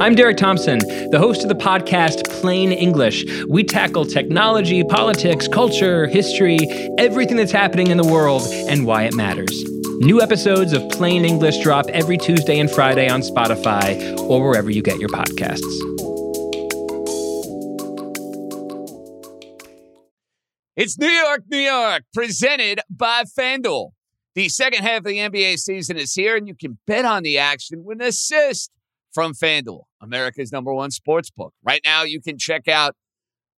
I'm Derek Thompson, the host of the podcast Plain English. We tackle technology, politics, culture, history, everything that's happening in the world, and why it matters. New episodes of Plain English drop every Tuesday and Friday on Spotify or wherever you get your podcasts. It's New York, New York, presented by FanDuel. The second half of the NBA season is here, and you can bet on the action with an assist from FanDuel, America's number one sports book. Right now, you can check out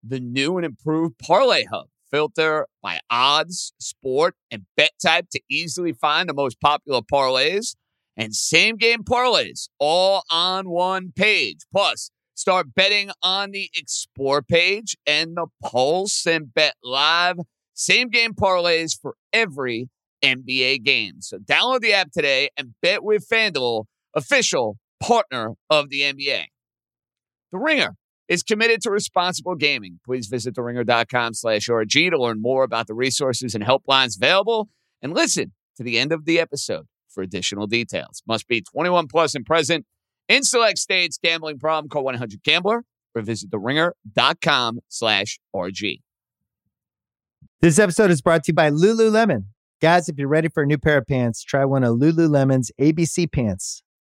the new and improved Parlay Hub. Filter by odds, sport, and bet type to easily find the most popular parlays and same game parlays all on one page. Plus, start betting on the Explore page and the Pulse and Bet Live same game parlays for every NBA game. So download the app today and bet with FanDuel, official partner of the NBA. The Ringer is committed to responsible gaming. Please visit theringer.com slash RG to learn more about the resources and helplines available and listen to the end of the episode for additional details. Must be 21 plus and present in select states. Gambling problem, call 1-800-GAMBLER or visit theringer.com slash RG. This episode is brought to you by Lululemon. Guys, if you're ready for a new pair of pants, try one of Lululemon's ABC pants.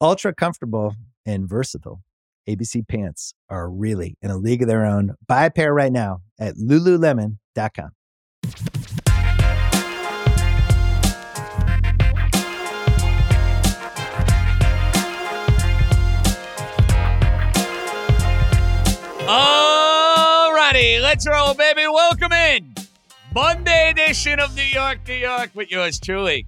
Ultra comfortable and versatile. ABC pants are really in a league of their own. Buy a pair right now at lululemon.com. All righty, let's roll, baby. Welcome in. Monday edition of New York, New York with yours truly.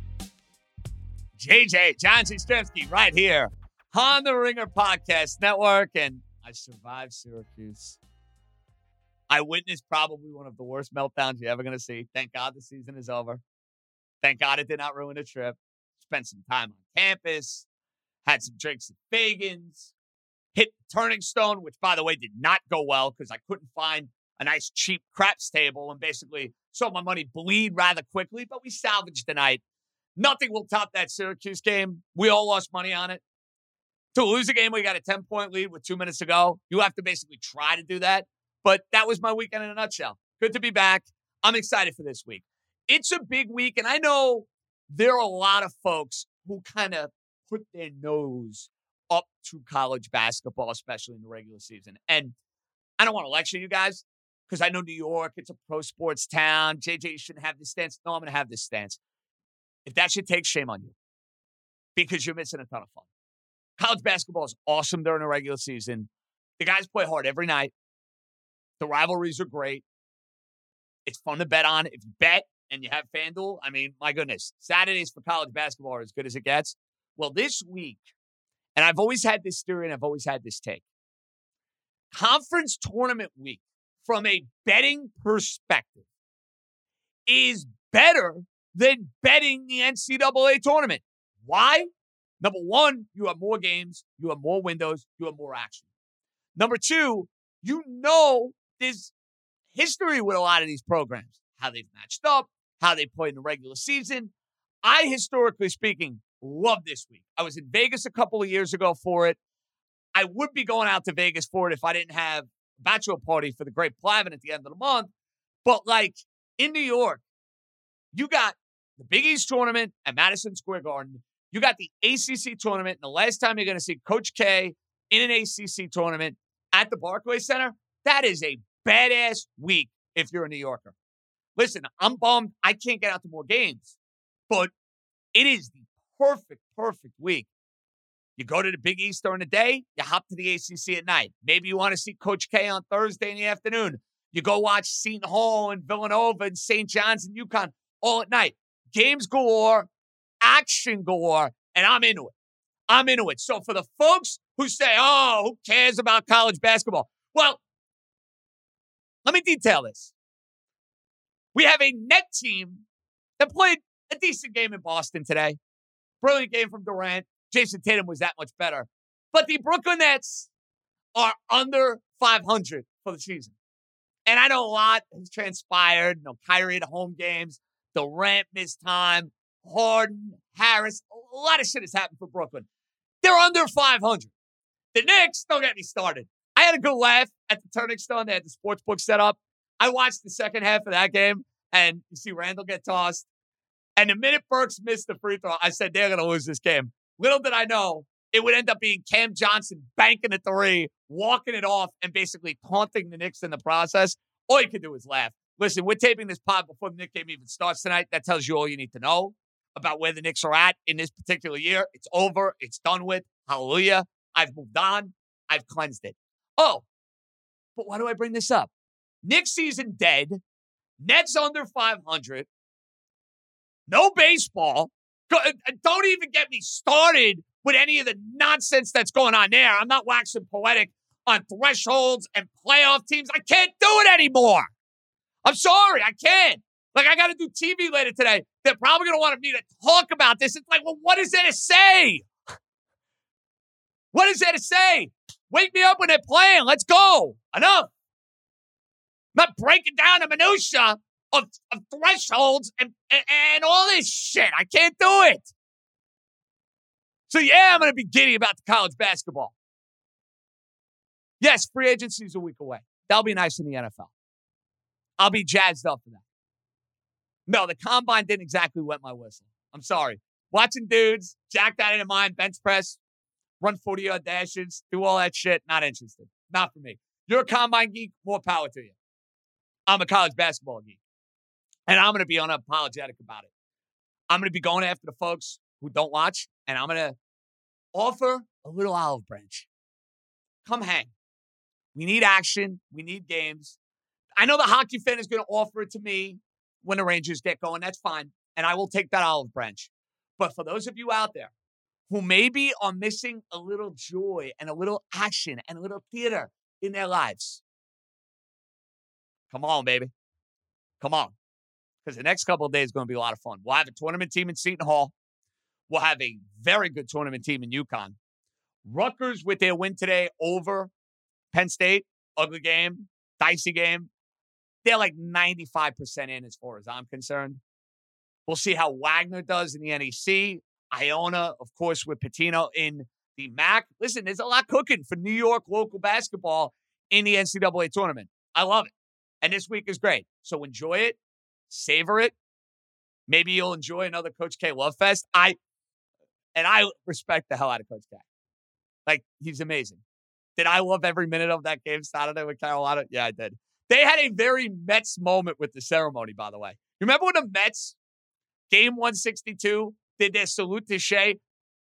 JJ John Jastremski right here on the Ringer Podcast Network. And I survived Syracuse. I witnessed probably one of the worst meltdowns you're ever going to see. Thank God the season is over. Thank God it did not ruin the trip. Spent some time on campus, had some drinks at Faegan's, hit the Turning Stone, which, by the way, did not go well because I couldn't find a nice cheap craps table and basically saw my money bleed rather quickly, but we salvaged the night. Nothing will top that Syracuse game. We all lost money on it. To lose a game, we got a 10 point lead with two minutes to go. You have to basically try to do that. But that was my weekend in a nutshell. Good to be back. I'm excited for this week. It's a big week, and I know there are a lot of folks who kind of put their nose up to college basketball, especially in the regular season. And I don't want to lecture you guys because I know New York, it's a pro sports town. JJ, shouldn't have this stance. No, I'm going to have this stance. If that should take shame on you because you're missing a ton of fun. College basketball is awesome during the regular season. The guys play hard every night. The rivalries are great. It's fun to bet on. If you bet and you have FanDuel, I mean, my goodness, Saturdays for college basketball are as good as it gets. Well, this week, and I've always had this theory and I've always had this take. Conference tournament week, from a betting perspective, is better than betting the NCAA tournament. Why? Number one, you have more games, you have more windows, you have more action. Number two, you know there's history with a lot of these programs, how they've matched up, how they play in the regular season. I, historically speaking, love this week. I was in Vegas a couple of years ago for it. I would be going out to Vegas for it if I didn't have a bachelor party for the Great Plavin at the end of the month. But like in New York, you got the Big East tournament at Madison Square Garden. You got the ACC tournament. And the last time you're going to see Coach K in an ACC tournament at the Barclays Center, that is a badass week if you're a New Yorker. Listen, I'm bummed I can't get out to more games, but it is the perfect, perfect week. You go to the Big East during the day, you hop to the ACC at night. Maybe you want to see Coach K on Thursday in the afternoon. You go watch Seton Hall and Villanova and St. John's and UConn all at night. Games galore, action galore, and I'm into it. I'm into it. So for the folks who say, oh, who cares about college basketball? Well, let me detail this. We have a net team that played a decent game in Boston today. Brilliant game from Durant. Jayson Tatum was that much better. But the Brooklyn Nets are under 500 for the season. And I know a lot has transpired. You know, Kyrie at home games, Durant missed time, Harden, Harris, a lot of shit has happened for Brooklyn. They're under 500. The Knicks, don't get me started. I had a good laugh at the Turning Stone. They had the sports book set up. I watched the second half of that game, and you see Randle get tossed. And the minute Burks missed the free throw, I said, they're going to lose this game. Little did I know, it would end up being Cam Johnson banking the three, walking it off, and basically taunting the Knicks in the process. All you can do is laugh. Listen, we're taping this pod before the Knicks game even starts tonight. That tells you all you need to know about where the Knicks are at in this particular year. It's over. It's done with. Hallelujah. I've moved on. I've cleansed it. Oh, but why do I bring this up? Knicks season dead. Nets under 500. No baseball. Uh, don't even get me started with any of the nonsense that's going on there. I'm not waxing poetic on thresholds and playoff teams. I can't do it anymore. I'm sorry, I can't. Like, I got to do TV later today. They're probably going to want me to talk about this. It's like, well, what is there to say? What is there to say? Wake me up when they're playing. Let's go. Enough. I'm not breaking down the minutia of, of thresholds and, and, and all this shit. I can't do it. So, yeah, I'm going to be giddy about the college basketball. Yes, free agency is a week away. That'll be nice in the NFL. I'll be jazzed up for that. No, the combine didn't exactly wet my whistle. I'm sorry. Watching dudes jack that into mine, bench press, run 40 yard dashes, do all that shit, not interested. Not for me. You're a combine geek, more power to you. I'm a college basketball geek. And I'm going to be unapologetic about it. I'm going to be going after the folks who don't watch, and I'm going to offer a little olive branch. Come hang. We need action. We need games. I know the hockey fan is going to offer it to me when the Rangers get going. That's fine. And I will take that olive branch. But for those of you out there who maybe are missing a little joy and a little action and a little theater in their lives, come on, baby. Come on. Because the next couple of days is going to be a lot of fun. We'll have a tournament team in Seton Hall. We'll have a very good tournament team in UConn. Rutgers with their win today over Penn State, ugly game, dicey game. They're like 95% in as far as I'm concerned. We'll see how Wagner does in the NEC. Iona, of course, with Pitino in the MAC. Listen, there's a lot cooking for New York local basketball in the NCAA tournament. I love it. And this week is great. So enjoy it, savor it. Maybe you'll enjoy another Coach K Love Fest. I and I respect the hell out of Coach K. Like he's amazing. Did I love every minute of that game Saturday with Carolina? Yeah, I did. They had a very Mets moment with the ceremony, by the way. You remember when the Mets, game 162, did their salute to Shea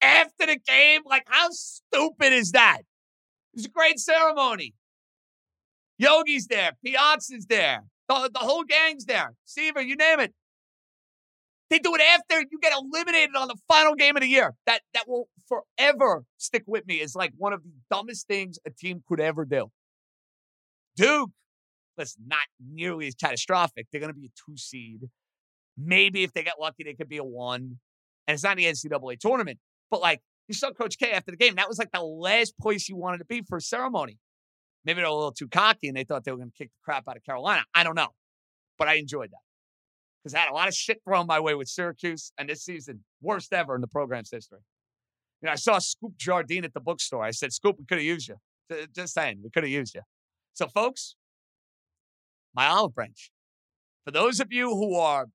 after the game? Like, how stupid is that? It was a great ceremony. Yogi's there, Piazza's there, the, the whole gang's there, Seaver, you name it. They do it after you get eliminated on the final game of the year. That that will forever stick with me as like one of the dumbest things a team could ever do. Duke, not nearly as catastrophic. They're going to be a two seed. Maybe if they get lucky, they could be a one. And it's not the NCAA tournament. But like you saw Coach K after the game, that was like the last place you wanted to be for a ceremony. Maybe they're a little too cocky and they thought they were going to kick the crap out of Carolina. I don't know. But I enjoyed that because I had a lot of shit thrown my way with Syracuse, and this season, worst ever in the program's history. You know, I saw Scoop Jardine at the bookstore. I said, Scoop, we could have used you. Just saying, we could have used you. So, folks, my olive branch. For those of you who are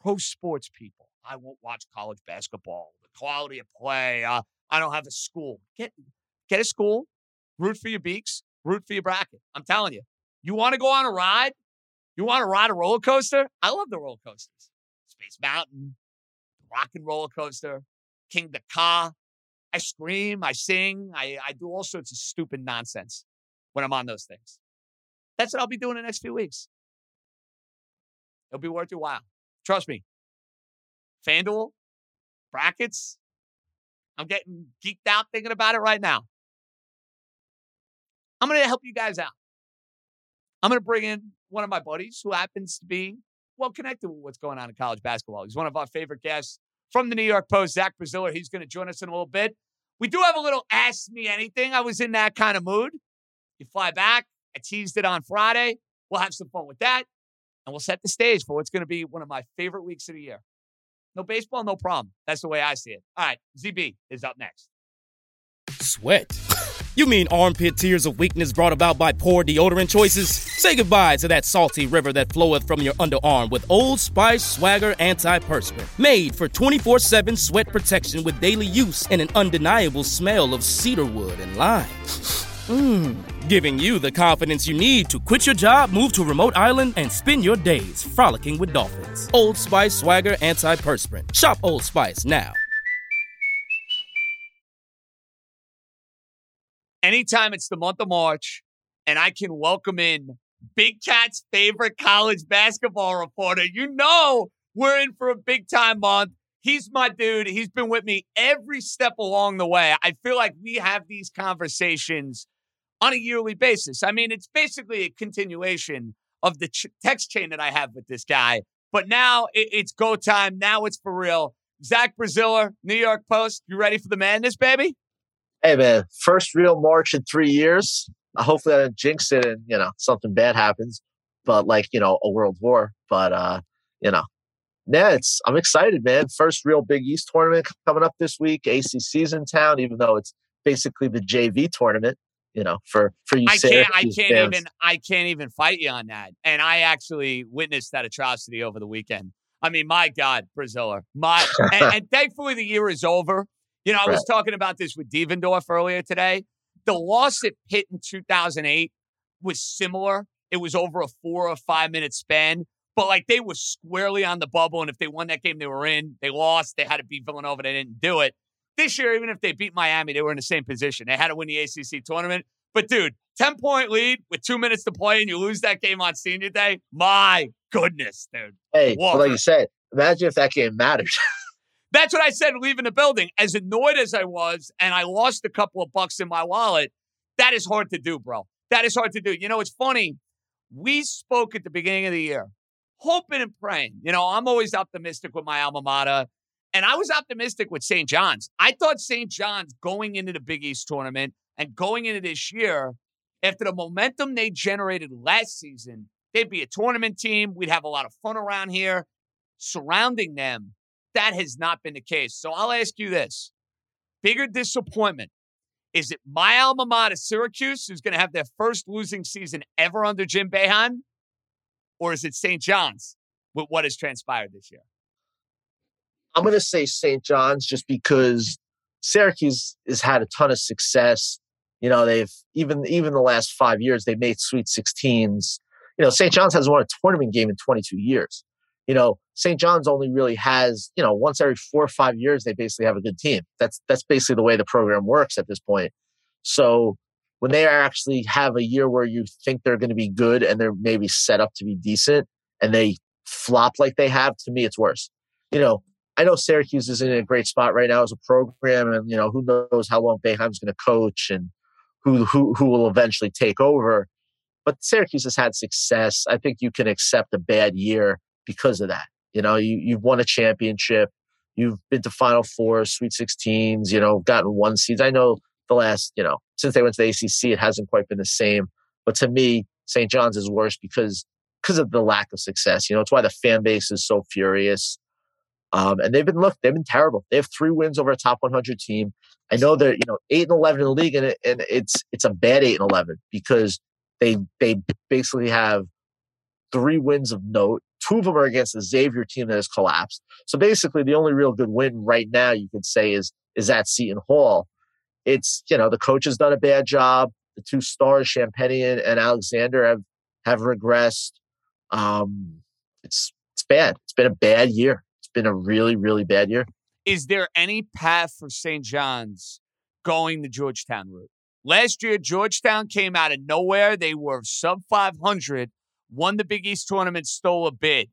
pro sports people, I won't watch college basketball, the quality of play. Uh, I don't have a school. Get get a school, root for your beaks, root for your bracket. I'm telling you, you want to go on a ride? You want to ride a roller coaster? I love the roller coasters. Space Mountain, Rock and Roller Coaster, Kingda Ka. I scream, I sing, I, I do all sorts of stupid nonsense when I'm on those things. That's what I'll be doing in the next few weeks. It'll be worth your while. Trust me. FanDuel, brackets, I'm getting geeked out thinking about it right now. I'm going to help you guys out. I'm going to bring in one of my buddies who happens to be well connected with what's going on in college basketball. He's one of our favorite guests from the New York Post, Zach Braziller. He's going to join us in a little bit. We do have a little Ask Me Anything. I was in that kind of mood. You fly back. I teased it on Friday. We'll have some fun with that. And we'll set the stage for what's going to be one of my favorite weeks of the year. No baseball, no problem. That's the way I see it. All right, ZB is up next. Sweat. You mean armpit tears of weakness brought about by poor deodorant choices? Say goodbye to that salty river that floweth from your underarm with Old Spice Swagger Anti-Perspirant. Made for 24-7 sweat protection with daily use and an undeniable smell of cedarwood and lime. Mmm. Giving you the confidence you need to quit your job, move to a remote island, and spend your days frolicking with dolphins. Old Spice Swagger Anti-Perspirant. Shop Old Spice now. Anytime it's the month of March and I can welcome in Big Cat's favorite college basketball reporter, you know we're in for a big time month. He's my dude. He's been with me every step along the way. I feel like we have these conversations on a yearly basis. I mean, it's basically a continuation of the ch- text chain that I have with this guy. But now it- it's go time. Now it's for real. Zach Braziller, New York Post. You ready for the madness, baby? Hey man, first real March in three years. Hopefully I didn't jinx it and you know something bad happens, but like you know a world war. But uh, you know, it's I'm excited, man. First real Big East tournament coming up this week. ACC's in town, even though it's basically the JV tournament you know, for for you. I can't. I can't fans. even. I can't even fight you on that. And I actually witnessed that atrocity over the weekend. I mean, my God, Braziller. My and, and thankfully the year is over. You know, I was talking about this with Devendorf earlier today. The loss at Pitt in 2008 was similar. It was over a four or five minute span, but like they were squarely on the bubble. And if they won that game, they were in. They lost. They had to beat Villanova. They didn't do it. This year, even if they beat Miami, they were in the same position. They had to win the ACC tournament. But dude, 10 point lead with two minutes to play and you lose that game on senior day. My goodness, dude. Hey, but like you said, imagine if that game mattered. That's what I said leaving the building. As annoyed as I was, and I lost a couple of bucks in my wallet, that is hard to do, bro. That is hard to do. You know, it's funny. We spoke at the beginning of the year, hoping and praying. You know, I'm always optimistic with my alma mater. And I was optimistic with St. John's. I thought St. John's going into the Big East tournament and going into this year, after the momentum they generated last season, they'd be a tournament team. We'd have a lot of fun around here surrounding them. That has not been the case. So I'll ask you this bigger disappointment. Is it my alma mater, Syracuse, who's going to have their first losing season ever under Jim Boeheim? Or is it St. John's with what has transpired this year? I'm going to say St. John's just because Syracuse has had a ton of success. You know, they've even even the last five years they've made Sweet 16s. You know, St. John's hasn't won a tournament game in 22 years. You know, St. John's only really has you know once every four or five years they basically have a good team. That's that's basically the way the program works at this point. So when they actually have a year where you think they're going to be good and they're maybe set up to be decent and they flop like they have, to me it's worse. You know, I know Syracuse is in a great spot right now as a program, and you know who knows how long Boeheim's going to coach and who who who will eventually take over. But Syracuse has had success. I think you can accept a bad year because of that. You know, you you've won a championship, you've been to Final Four, Sweet Sixteens. You know, gotten one seeds. I know the last you know since they went to the ACC, it hasn't quite been the same. But to me, St. John's is worse because because of the lack of success. You know, it's why the fan base is so furious. Um, and they've been look, they've been terrible. They have three wins over a top 100 team. I know they're you know eight and 11 in the league, and, it, and it's it's a bad eight and 11 because they they basically have three wins of note. Two of them are against the Xavier team that has collapsed. So basically, the only real good win right now you could say is is at Seton Hall. It's you know the coach has done a bad job. The two stars, Champagnie and Alexander, have have regressed. Um, it's it's bad. It's been a bad year. Been a really really bad year. Is there any path for St. John's going the Georgetown route? Last year, Georgetown came out of nowhere. They were sub 500, won the Big East tournament, stole a bid.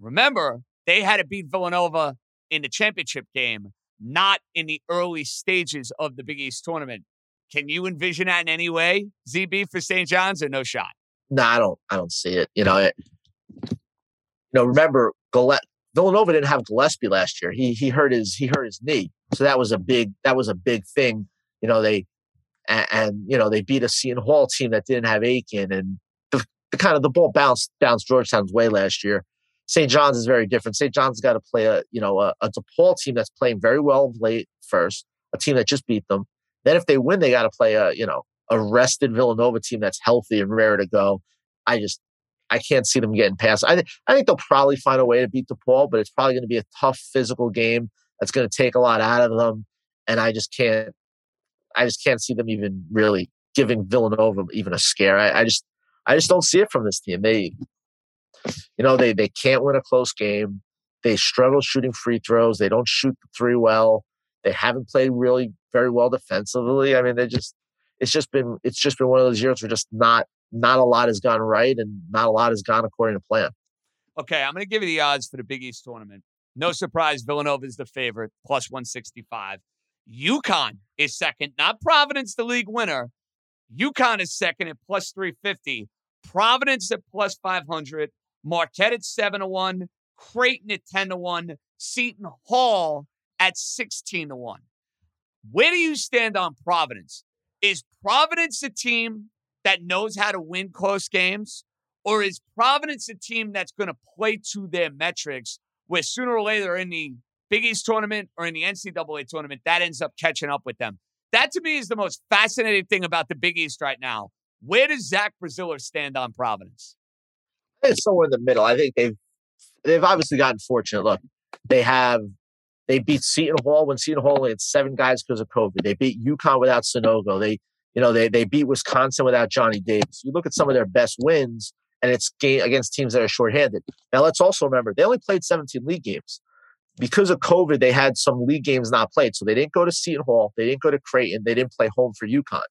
Remember, they had to beat Villanova in the championship game. not in the early stages of the Big East tournament. Can you envision that in any way, ZB for St. John's, or no shot? No, I don't. I don't see it. You know, it, you know. Remember, Gillette, Villanova didn't have Gillespie last year. He he hurt his he hurt his knee, so that was a big that was a big thing. You know, they and, and you know they beat a Seton Hall team that didn't have Aiken, and the, the kind of the ball bounced bounced Georgetown's way last year. St. John's is very different. St. John's got to play a you know a, a DePaul team that's playing very well late first, a team that just beat them. Then if they win, they got to play a you know a rested Villanova team that's healthy and rare to go. I just I can't see them getting past. I th- I think they'll probably find a way to beat DePaul, but it's probably going to be a tough physical game that's going to take a lot out of them. And I just can't I just can't see them even really giving Villanova even a scare. I, I just I just don't see it from this team. They you know they they can't win a close game. They struggle shooting free throws. They don't shoot the three well. They haven't played really very well defensively. I mean, they just it's just been it's just been one of those years where just not not a lot has gone right and not a lot has gone according to plan. Okay, I'm going to give you the odds for the Big East tournament. No surprise, Villanova is the favorite, plus 165. UConn is second, not Providence, the league winner. UConn is second at plus 350. Providence at plus 500. Marquette at 7 to 1. Creighton at 10 to 1. Seton Hall at 16 to 1. Where do you stand on Providence? Is Providence a team that knows how to win close games? Or is Providence a team that's going to play to their metrics where sooner or later in the Big East tournament or in the NCAA tournament, that ends up catching up with them? That to me is the most fascinating thing about the Big East right now. Where does Zach Braziller stand on Providence? It's somewhere in the middle. I think they've they've obviously gotten fortunate. Look, they have they beat Seton Hall when Seton Hall had seven guys because of COVID. They beat UConn without Sanogo. They you know, they they beat Wisconsin without Johnny Davis. You look at some of their best wins, and it's game against teams that are shorthanded. Now let's also remember they only played 17 league games. Because of COVID, they had some league games not played. So they didn't go to Seton Hall, they didn't go to Creighton, they didn't play home for UConn.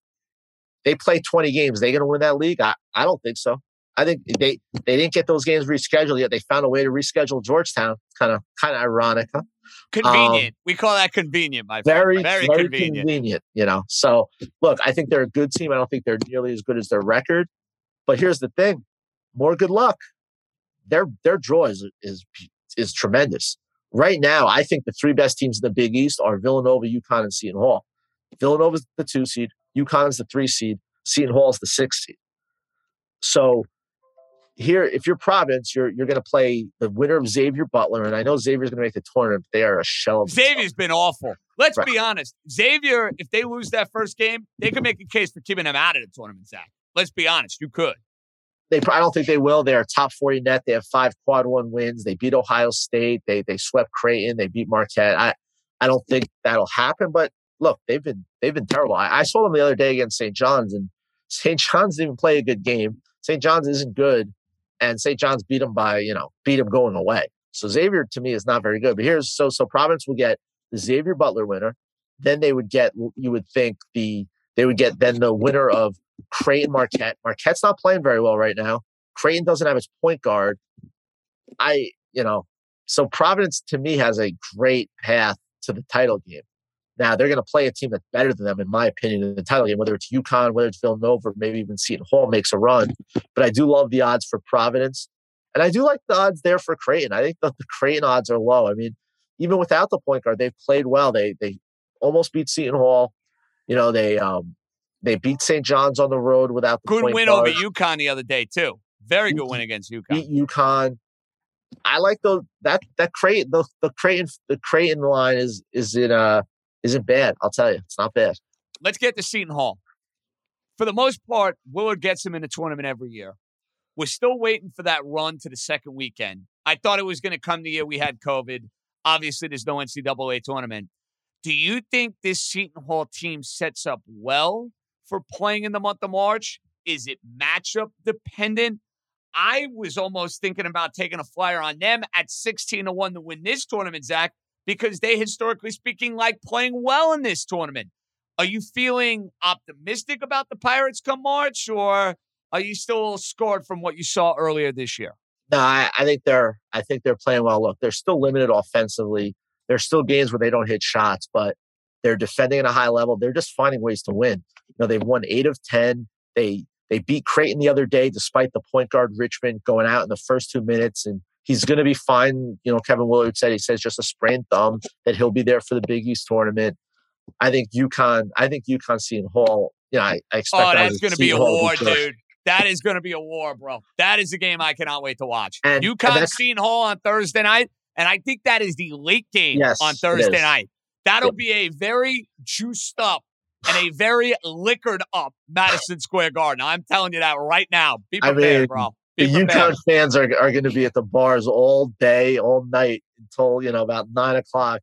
They played 20 games. They gonna win that league? I, I don't think so. I think they they didn't get those games rescheduled yet. They found a way to reschedule Georgetown. Kind of kind of ironic, huh? Convenient. Um, we call that convenient, my very, friend. Very, very convenient. convenient. You know. So look, I think they're a good team. I don't think they're nearly as good as their record. But here's the thing: more good luck. Their their draw is is is tremendous. Right now, I think the three best teams in the Big East are Villanova, UConn, and Seton Hall. Villanova's the two seed, UConn's the three seed, Seton Hall's the six seed. So here, if you're Providence, you're you're going to play the winner of Xavier Butler, and I know Xavier's going to make the tournament. But they are a shell of Xavier's been awful. Let's right. be honest. Xavier, if they lose that first game, they could make a case for keeping them out of the tournament. Zach, let's be honest. You could. They, I don't think they will. They are top forty net. They have five quad one wins. They beat Ohio State. They they swept Creighton. They beat Marquette. I I don't think that'll happen. But look, they've been they've been terrible. I, I saw them the other day against St. John's, and St. John's didn't even play a good game. St. John's isn't good and St. John's beat them by, you know, beat them going away. So Xavier to me is not very good. But here's so so Providence will get the Xavier Butler winner. Then they would get you would think the they would get then the winner of Creighton Marquette. Marquette's not playing very well right now. Creighton doesn't have its point guard. I, you know, so Providence to me has a great path to the title game. Now they're going to play a team that's better than them, in my opinion, in the title game. Whether it's UConn, whether it's Villanova, maybe even Seton Hall makes a run. But I do love the odds for Providence, and I do like the odds there for Creighton. I think that the Creighton odds are low. I mean, even without the point guard, they've played well. They they almost beat Seton Hall. You know, they um they beat St. John's on the road without the good win guard. over UConn the other day too. Very good win against UConn. Beat UConn. I like the that that Creighton the the Creighton the Creighton line is is in uh isn't bad. I'll tell you, it's not bad. Let's get to Seton Hall. For the most part, Willard gets him in the tournament every year. We're still waiting for that run to the second weekend. I thought it was going to come the year we had COVID. Obviously, there's no NCAA tournament. Do you think this Seton Hall team sets up well for playing in the month of March? Is it matchup dependent? I was almost thinking about taking a flyer on them at 16 to 1 to win this tournament, Zach, because they, historically speaking, like playing well in this tournament. Are you feeling optimistic about the Pirates come March, or are you still scored from what you saw earlier this year? No, I, I think they're I think they're playing well. Look, they're still limited offensively. There's still games where they don't hit shots, but they're defending at a high level. They're just finding ways to win. You know, they've won eight of ten. They they beat Creighton the other day, despite the point guard Richmond going out in the first two minutes, and he's going to be fine. You know, Kevin Willard said he says just a sprained thumb that he'll be there for the Big East tournament. I think UConn. I think UConn Seton Hall. You know, I, I expect. Oh, that's going to be a war, dude. That is going to be a war, bro. That is a game I cannot wait to watch. And, UConn and Seton Hall on Thursday night, and I think that is the late game yes, on Thursday night. That'll be a very juiced up and a very liquored up Madison Square Garden. I'm telling you that right now. Be prepared, I mean, bro. The prepared. UConn fans are, are going to be at the bars all day, all night until you know about nine o'clock,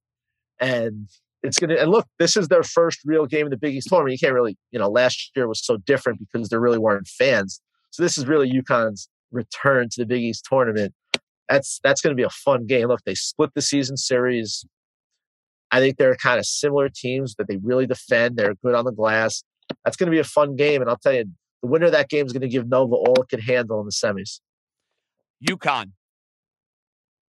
and it's going to. And look, this is their first real game in the Big East tournament. You can't really, you know, last year was so different because there really weren't fans. So this is really UConn's return to the Big East tournament. That's that's going to be a fun game. Look, they split the season series. I think they're kind of similar teams that they really defend. They're good on the glass. That's going to be a fun game. And I'll tell you, the winner of that game is going to give Nova all it can handle in the semis. UConn.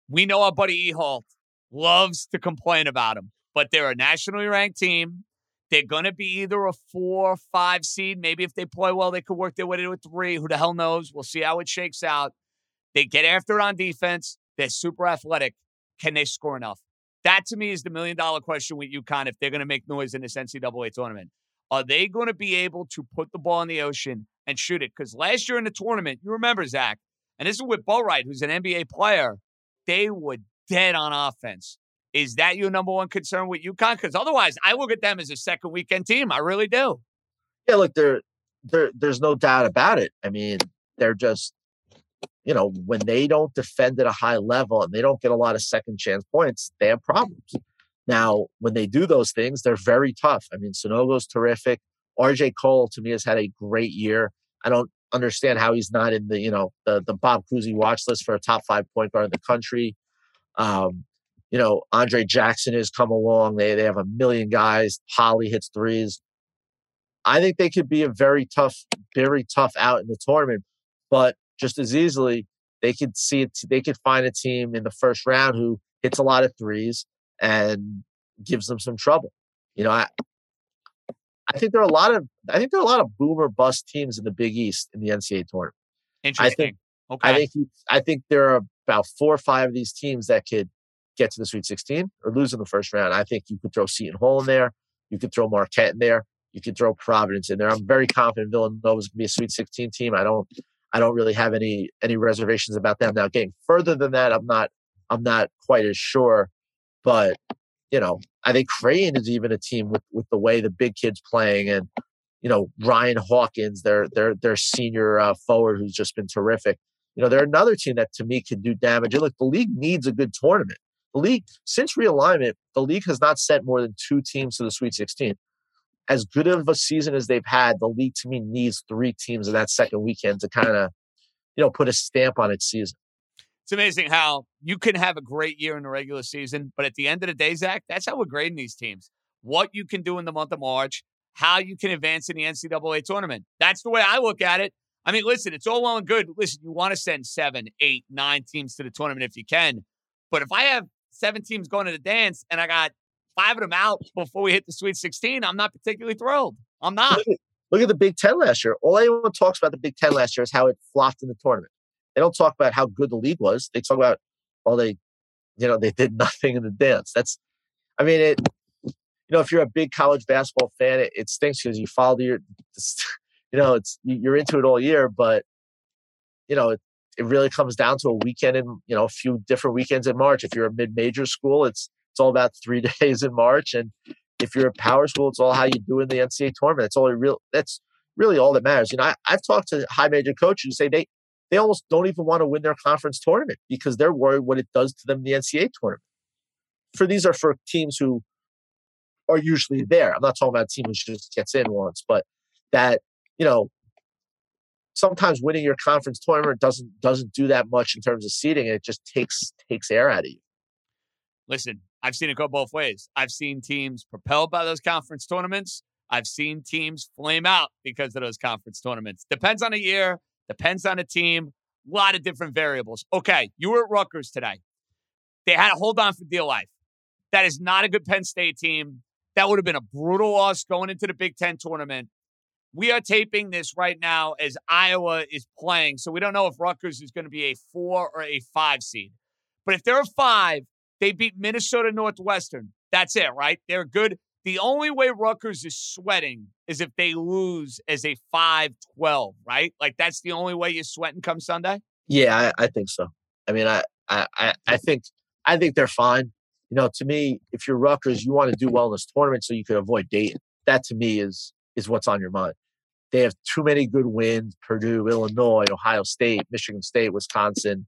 We know our buddy Ehalt loves to complain about them, but they're a nationally ranked team. They're going to be either a four or five seed. Maybe if they play well, they could work their way to a three. Who the hell knows? We'll see how it shakes out. They get after it on defense. They're super athletic. Can they score enough? That to me is the million dollar question with UConn if they're going to make noise in this NCAA tournament. Are they going to be able to put the ball in the ocean and shoot it? Because last year in the tournament, you remember, Zach, and this is with Bouknight, who's an NBA player, they were dead on offense. Is that your number one concern with UConn? Because otherwise, I look at them as a second weekend team. I really do. Yeah, look, there, there, there's no doubt about it. I mean, they're just you know, when they don't defend at a high level and they don't get a lot of second chance points, they have problems. Now, when they do those things, they're very tough. I mean, Sanogo's terrific. RJ Cole to me has had a great year. I don't understand how he's not in the, you know, the the Bob Cousy watch list for a top five point guard in the country. Um, you know, Andre Jackson has come along. They they have a million guys. Polley hits threes. I think they could be a very tough, very tough out in the tournament. But just as easily they could see it they could find a team in the first round who hits a lot of threes and gives them some trouble. You know i i think there are a lot of i think there are a lot of boomer bust teams in the big east in the ncaa tournament. Interesting i think okay i think i think there are about four or five of these teams that could get to the sweet 16 or lose in the first round. I think you could throw seton hall in there. You could throw marquette in there. You could throw providence in there. I'm very confident villanova's going to be a sweet 16 team. I don't I don't really have any any reservations about them. Now, getting further than that, I'm not I'm not quite as sure. But you know, I think Creighton is even a team with with the way the big kids playing, and you know Ryan Hawkins, their their their senior uh, forward, who's just been terrific. You know, they're another team that to me can do damage. And look, the league needs a good tournament. The league, since realignment, the league has not sent more than two teams to the Sweet 16 as good of a season as they've had, the league to me needs three teams in that second weekend to kind of, you know, put a stamp on its season. It's amazing how you can have a great year in the regular season, but at the end of the day, Zach, that's how we're grading these teams. What you can do in the month of March, how you can advance in the NCAA tournament. That's the way I look at it. I mean, listen, it's all well and good. Listen, you want to send seven, eight, nine teams to the tournament if you can. But if I have seven teams going to the dance and I got five of them out before we hit the Sweet 16, I'm not particularly thrilled. I'm not. Look at, look at the Big Ten last year. All anyone talks about the Big Ten last year is how it flopped in the tournament. They don't talk about how good the league was. They talk about, well, they, you know, they did nothing in the dance. That's, I mean, it, you know, if you're a big college basketball fan, it, it stinks because you follow your, you know, it's you're into it all year, but you know, it, it really comes down to a weekend in, you know, a few different weekends in March. If you're a mid-major school, it's it's all about three days in March. And if you're a power school, it's all how you do in the NCAA tournament. That's all real. That's really all that matters. You know, I, have talked to high major coaches who say they they almost don't even want to win their conference tournament because they're worried what it does to them in the NCAA tournament. For these are for teams who are usually there. I'm not talking about a team who just gets in once, but that you know sometimes winning your conference tournament doesn't doesn't do that much in terms of seeding. It just takes takes air out of you. Listen, I've seen it go both ways. I've seen teams propelled by those conference tournaments. I've seen teams flame out because of those conference tournaments. Depends on a year, depends on the team, a lot of different variables. Okay, you were at Rutgers today. They had to hold on for dear life. That is not a good Penn State team. That would have been a brutal loss going into the Big Ten tournament. We are taping this right now as Iowa is playing. So we don't know if Rutgers is going to be a four or a five seed. But if they're a five, they beat Minnesota Northwestern. That's it, right? They're good. The only way Rutgers is sweating is if they lose as a 5 12, right? Like that's the only way you're sweating come Sunday? Yeah, I, I think so. I mean, I, I, I think I think they're fine. You know, to me, if you're Rutgers, you want to do well in this tournament so you can avoid Dayton. That to me is is what's on your mind. They have too many good wins: Purdue, Illinois, Ohio State, Michigan State, Wisconsin.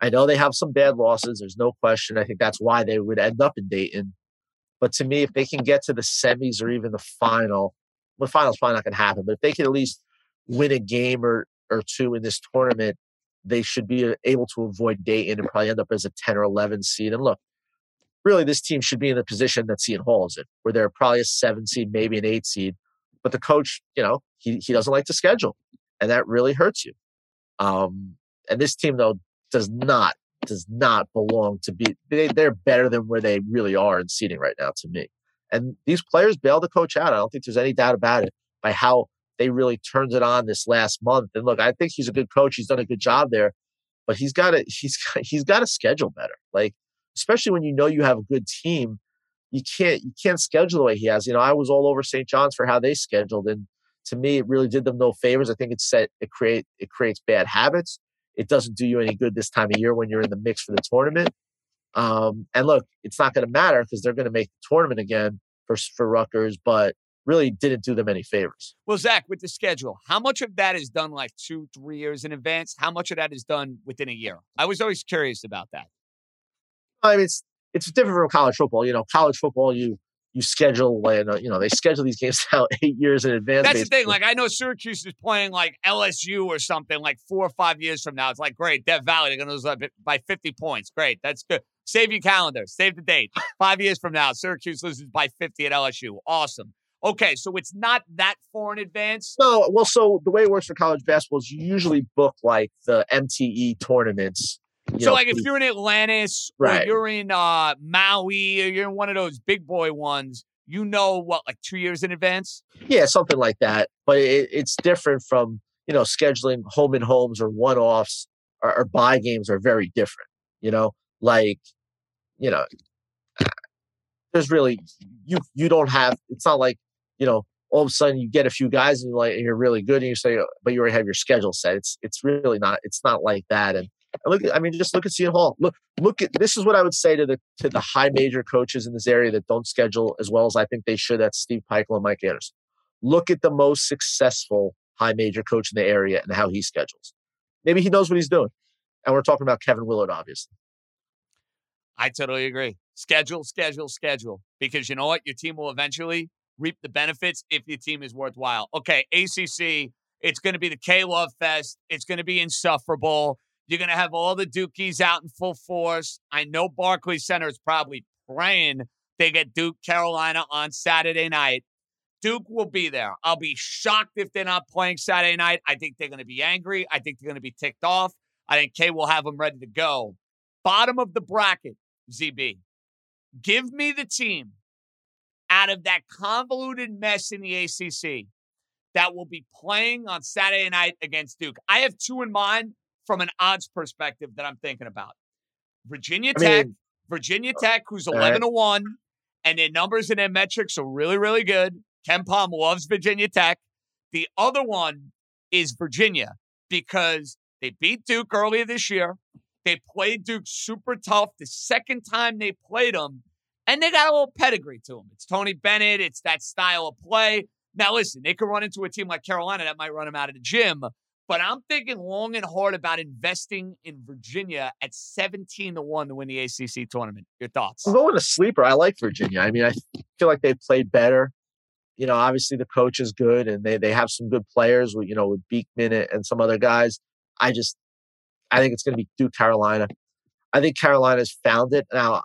I know they have some bad losses. There's no question. I think that's why they would end up in Dayton. But to me, if they can get to the semis or even the final, the final's probably not going to happen. But if they can at least win a game or or two in this tournament, they should be uh, able to avoid Dayton and probably end up as a 10 or 11 seed. And look, really, this team should be in the position that Seton Hall is in, where they're probably a seven seed, maybe an eight seed. But the coach, you know, he, he doesn't like to schedule, and that really hurts you. Um, and this team, though, does not does not belong to be. They, they're better than where they really are in seating right now, to me. And these players bail the coach out. I don't think there's any doubt about it by how they really turned it on this last month. And look, I think he's a good coach. He's done a good job there, but he's got to he's he's got to schedule better. Like especially when you know you have a good team, you can't you can't schedule the way he has. You know, I was all over St. John's for how they scheduled, and to me, it really did them no favors. I think it set it create it creates bad habits. It doesn't do you any good this time of year when you're in the mix for the tournament. Um, and look, it's not going to matter because they're going to make the tournament again for for Rutgers, but really didn't do them any favors. Well, Zach, with the schedule, how much of that is done like two, three years in advance? How much of that is done within a year? I was always curious about that. I mean, it's it's different from college football. You know, college football, you you schedule uh, you know they schedule these games out eight years in advance. That's basically. the thing. Like I know Syracuse is playing like LSU or something like four or five years from now. It's like great, Death Valley they're going to lose by fifty points. Great, that's good. Save your calendar. Save the date. Five years from now, Syracuse loses by fifty at LSU. Awesome. Okay, so it's not that far in advance. No, well, so the way it works for college basketball is you usually book like the MTE tournaments so, know, like, if you're in Atlantis, right. or you're in uh, Maui, or you're in one of those big boy ones, you know what, like two years in advance? Yeah, something like that. But it, it's different from you know scheduling home and homes or one offs or, or buy games are very different. You know, like you know, there's really you you don't have. It's not like you know all of a sudden you get a few guys and you're like and you're really good and you say, but you already have your schedule set. It's it's really not. It's not like that. And look, I mean, just look at Seton Hall. Look, look at this is what I would say to the to the high major coaches in this area that don't schedule as well as I think they should. That's Steve Pikiell and Mike Anderson. Look at the most successful high major coach in the area and how he schedules. Maybe he knows what he's doing. And we're talking about Kevin Willard, obviously. I totally agree. Schedule, schedule, schedule. Because you know what? Your team will eventually reap the benefits if your team is worthwhile. Okay, ACC, it's going to be the K Love Fest. It's going to be insufferable. You're going to have all the Dukies out in full force. I know Barclays Center is probably praying they get Duke Carolina on Saturday night. Duke will be there. I'll be shocked if they're not playing Saturday night. I think they're going to be angry. I think they're going to be ticked off. I think K will have them ready to go. Bottom of the bracket, ZB. Give me the team out of that convoluted mess in the ACC that will be playing on Saturday night against Duke. I have two in mind from an odds perspective that I'm thinking about. Virginia I Tech, mean, Virginia uh, Tech, who's 11 right. to 1, and their numbers and their metrics are really, really good. KenPom loves Virginia Tech. The other one is Virginia because they beat Duke earlier this year. They played Duke super tough the second time they played them, and they got a little pedigree to them. It's Tony Bennett, it's that style of play. Now, listen, they could run into a team like Carolina that might run them out of the gym, but I'm thinking long and hard about investing in Virginia at 17 to 1 to win the ACC tournament. Your thoughts? I'm going to sleeper. I like Virginia. I mean, I feel like they've played better. You know, obviously the coach is good and they, they have some good players with, you know, with Beekman and some other guys. I just, I think it's going to be Duke Carolina. I think Carolina's found it. Now,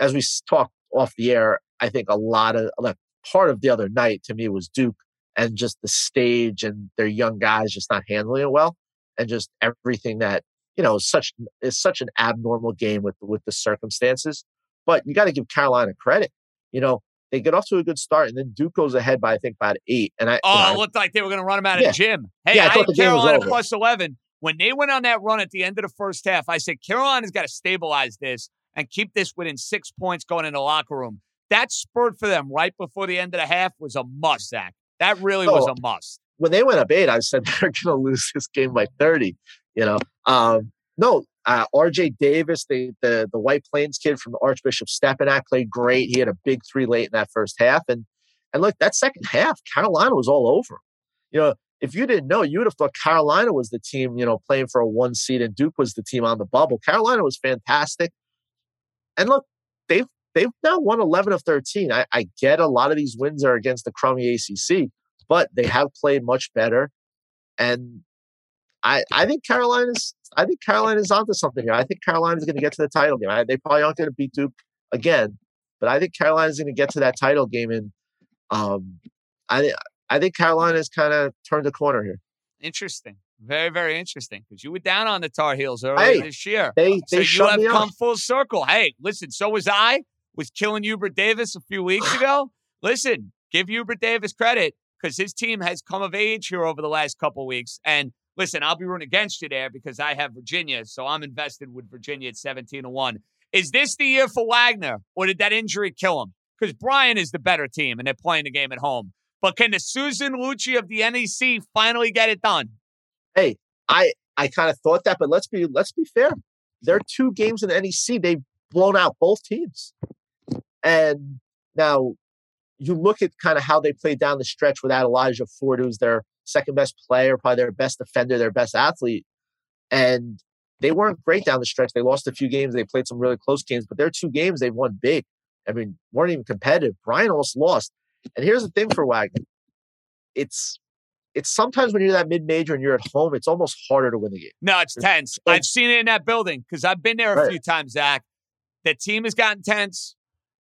as we talked off the air, I think a lot of, like, part of the other night to me was Duke and just the stage and their young guys just not handling it well and just everything that you know is such is such an abnormal game with with the circumstances But you got to give Carolina credit. You know, they get off to a good start, and then Duke goes ahead by I think about eight. And I oh, you know, oh, it looked like they were going to run them out of Yeah. the gym. Hey, Yeah, I I, thought had the game was Carolina plus eleven when they went on that run at the end of the first half. I said Carolina's got to stabilize this and keep this within six points going in the locker room. That spurt for them right before the end of the half was a must, Zach. That really was Oh, a must. when they went up eight, I said they're going to lose this game by 30. You know, um, no, uh, RJ Davis, the, the the White Plains kid from Archbishop Stepinac played great. He had a big three late in that first half, and and look, that second half, Carolina was all over. You know, if you didn't know, you would have thought Carolina was the team, you know, playing for a one seed, and Duke was the team on the bubble. Carolina was fantastic, and look, they've they've now won 11 of 13. I, I get a lot of these wins are against the crummy ACC, but they have played much better. And I I think Carolina's I think Carolina's onto something here. I think Carolina's going to get to the title game. I, they probably aren't going to beat Duke again, but I think Carolina's going to get to that title game. And um, I I think Carolina's kind of turned the corner here. Interesting. Very, very interesting. Because you were down on the Tar Heels earlier Hey, this year. They So they you have me come up. full circle. Hey, listen, so was I. Was killing Hubert Davis a few weeks ago. Listen, give Hubert Davis credit because his team has come of age here over the last couple weeks. And listen, I'll be rooting against you there because I have Virginia, so I'm invested with Virginia at 17 to 1. Is this the year for Wagner, or did that injury kill him? Because Bryant is the better team and they're playing the game at home. But can the Susan Lucci of the NEC finally get it done? Hey, I I kind of thought that, but let's be let's be fair. There are two games in the NEC. They've blown out both teams. And now you look at kind of how they played down the stretch without Elijah Ford, who's their second best player, probably their best defender, their best athlete. And they weren't great down the stretch. They lost a few games. They played some really close games, but their two games they've won big. I mean, weren't even competitive. Bryant almost lost. And here's the thing for Wagner. It's it's sometimes when you're that mid major and you're at home, it's almost harder to win the game. No, it's tense. I've seen it in that building because I've been there a Right. few times, Zach. The team has gotten tense.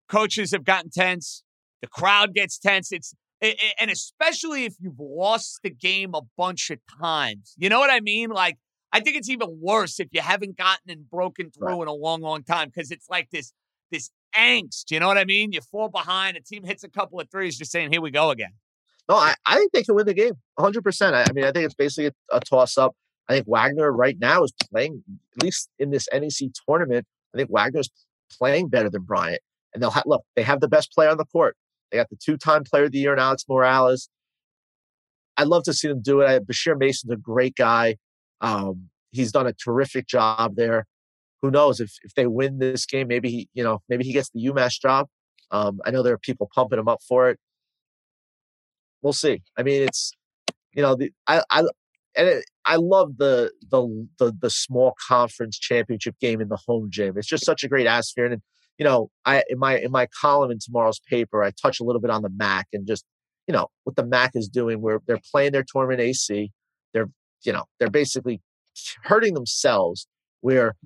Coaches have gotten tense. The crowd gets tense. It's a- a- and especially if you've lost the game a bunch of times. You know what I mean? Like I think it's even worse if you haven't gotten and broken through Right. in a long, long time because it's like this this angst. You know what I mean? You fall behind. A team hits a couple of threes, just saying, "Here we go again." No, I, I think they can win the game 100%. I, I mean, I think it's basically a, a toss up. I think Wagner right now is playing, at least in this NEC tournament, I think Wagner's playing better than Bryant. And they'll have, look, they have the best player on the court. They got the two time player of the year in Alex Morales. I'd love to see them do it. I, Bashir Mason's a great guy. Um, he's done a terrific job there. Who knows if, if they win this game, maybe he, you know, maybe he gets the UMass job. Um, I know there are people pumping him up for it we'll see. I mean, it's you know, the I I and it, I love the, the the the small conference championship game in the home gym. It's just such a great atmosphere. And you know, I in my in my column in tomorrow's paper, I touch a little bit on the MAAC and just you know what the MAAC is doing. Where they're playing their tournament AC, they're you know they're basically hurting themselves. Where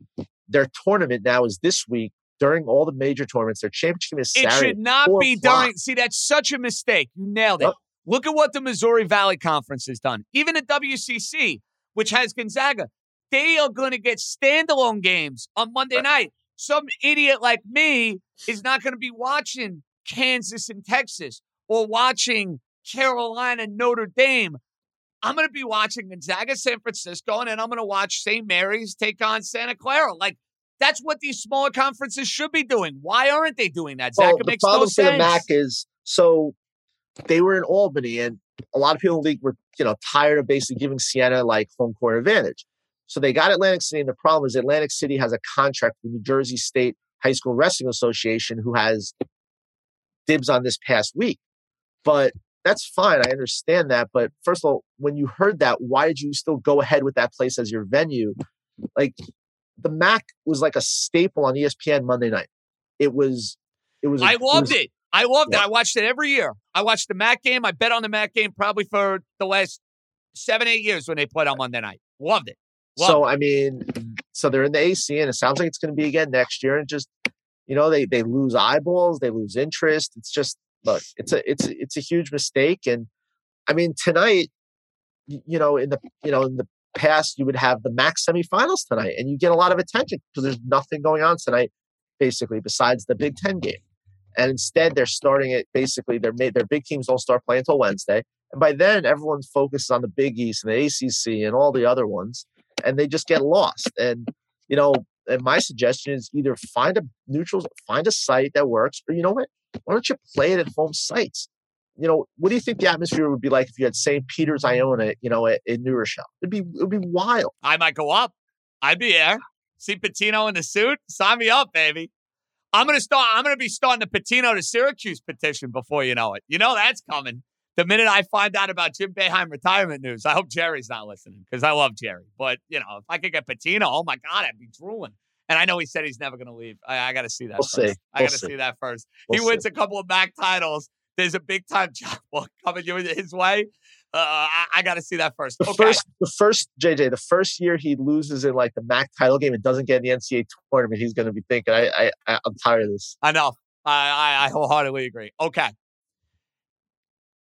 their tournament now is this week during all the major tournaments. Their championship is Saturday. It should not be o'clock. during. See, that's such a mistake. You nailed it. Yep. Look at what the Missouri Valley Conference has done. Even at WCC, which has Gonzaga, they are going to get standalone games on Monday Right. night. Some idiot like me is not going to be watching Kansas and Texas or watching Carolina Notre Dame. I'm going to be watching Gonzaga San Francisco, and then I'm going to watch St. Mary's take on Santa Clara. Like, that's what these smaller conferences should be doing. Why aren't they doing that, Zach? Well, the makes no problem for sense. the MAAC is so they were in Albany, and a lot of people in the league were you know tired of basically giving Siena like home court advantage. So they got Atlantic City, and the problem is Atlantic City has a contract with the New Jersey State High School Wrestling Association, who has dibs on this past week. But that's fine. I understand that. But first of all, when you heard that, why did you still go ahead with that place as your venue? Like the MAAC was like a staple on ESPN Monday night. It was. It was. I loved was- it. I loved Yeah. it. I watched it every year. I watched the MAAC game. I bet on the MAAC game probably for the last seven, eight years when they played on Monday night. Loved it. Loved So. I mean, so they're in the AC, and it sounds like it's going to be again next year. And just you know, they they lose eyeballs, they lose interest. It's just look, it's a it's it's a huge mistake. And I mean, tonight, you know, in the you know in the past, you would have the max semifinals tonight, and you get a lot of attention because there's nothing going on tonight. basically, besides the Big Ten game. And instead, they're starting it basically. Their their big teams don't start playing until Wednesday, and by then, everyone's focused on the Big East and the ACC and all the other ones, and they just get lost. And you know, and my suggestion is either find a neutral, find a site that works, or you know what? Why don't you play it at home sites? You know, what do you think the atmosphere would be like if you had St. Peter's Iona, you know, in New Rochelle? It'd be it'd be wild. I might go up. I'd be there. See Pitino in the suit. Sign me up, baby. I'm gonna start. I'm gonna be starting the Pitino to Syracuse petition before you know it. You know that's coming. The minute I find out about Jim Boeheim retirement news, I hope Jerry's not listening because I love Jerry. But you know, if I could get Pitino, oh my god, I'd be drooling. And I know he said he's never going to leave. I, I got to see that. We'll first. see. I got to see. see that 1st We'll he wins see. a couple of back titles. There's a big time job coming his way. Uh, I, I got to see that first. The Okay. first, the first JJ, the first year he loses in like the MAAC title game and doesn't get in the NCAA tournament, he's going to be thinking, I, I, I, I'm tired of this. I know. I, I, I wholeheartedly agree. Okay.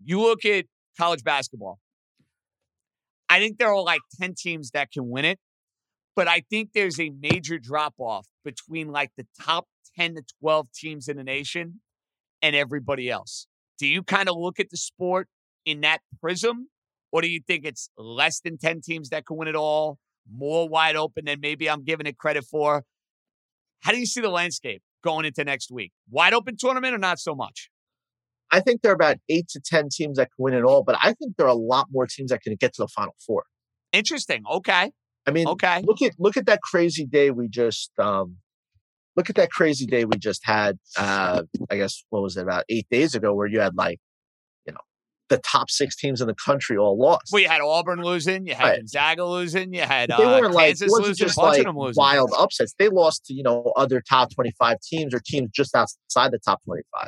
You look at college basketball. I think there are like 10 teams that can win it, but I think there's a major drop off between like the top 10 to 12 teams in the nation and everybody else. Do you kind of look at the sport in that prism, or do you think it's less than 10 teams that can win it all, more wide open than maybe I'm giving it credit for? How do you see the landscape going into next week? Wide open tournament or not so much? I think there are about eight to 10 teams that can win it all, but I think there are a lot more teams that can get to the final four. Interesting. Okay. I mean, Okay. look at look at that crazy day we just um look at that crazy day we just had uh i guess what was it about eight days ago where you had like you know the top six teams in the country all lost Well, you had Auburn losing, you had Right. Gonzaga losing, you had they uh, weren't like Kansas it wasn't losing, just like losing. wild upsets they lost to you know other top 25 teams or teams just outside the top 25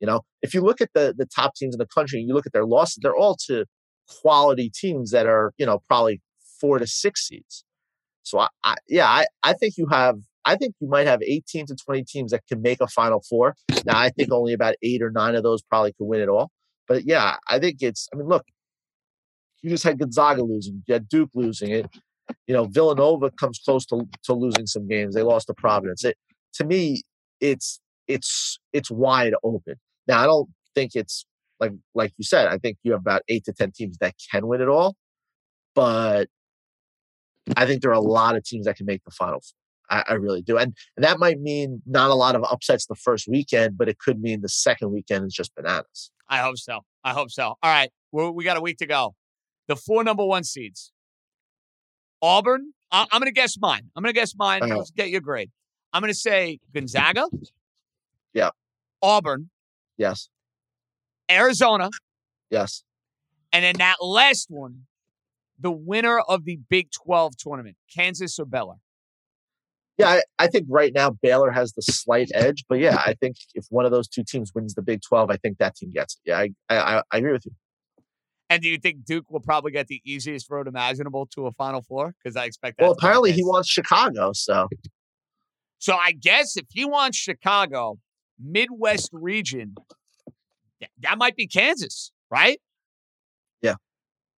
you know if you look at the the top teams in the country and you look at their losses they're all to quality teams that are you know probably four to six seeds so I, I yeah I, I think you have I think you might have 18 to 20 teams that can make a final four. Now I think only about eight or nine of those probably could win it all. But yeah, I think it's I mean, look, you just had Gonzaga losing, you had Duke losing it. You know, Villanova comes close to, to losing some games. They lost to Providence. It to me, it's it's it's wide open. Now I don't think it's like like you said, I think you have about eight to ten teams that can win it all. But I think there are a lot of teams that can make the final four. I, I really do. And, and that might mean not a lot of upsets the first weekend, but it could mean the second weekend is just bananas. I hope so. I hope so. All right. We got a week to go. The four number one seeds Auburn. I- I'm going to guess mine. I'm going to guess mine. Uh-huh. Let's get your grade. I'm going to say Gonzaga. Yeah. Auburn, Yes. Arizona, Yes. and then that last one, the winner of the Big 12 tournament, Kansas or Baylor. Yeah, I, I think right now Baylor has the slight edge, but yeah, I think if one of those two teams wins the Big Twelve, I think that team gets it. Yeah, I I, I- agree with you. And do you think Duke will probably get the easiest road imaginable to a Final Four? Because I expect that. Well, to be the apparently he wants Chicago, so So I guess if he wants Chicago, Midwest region, that might be Kansas, right? Yeah.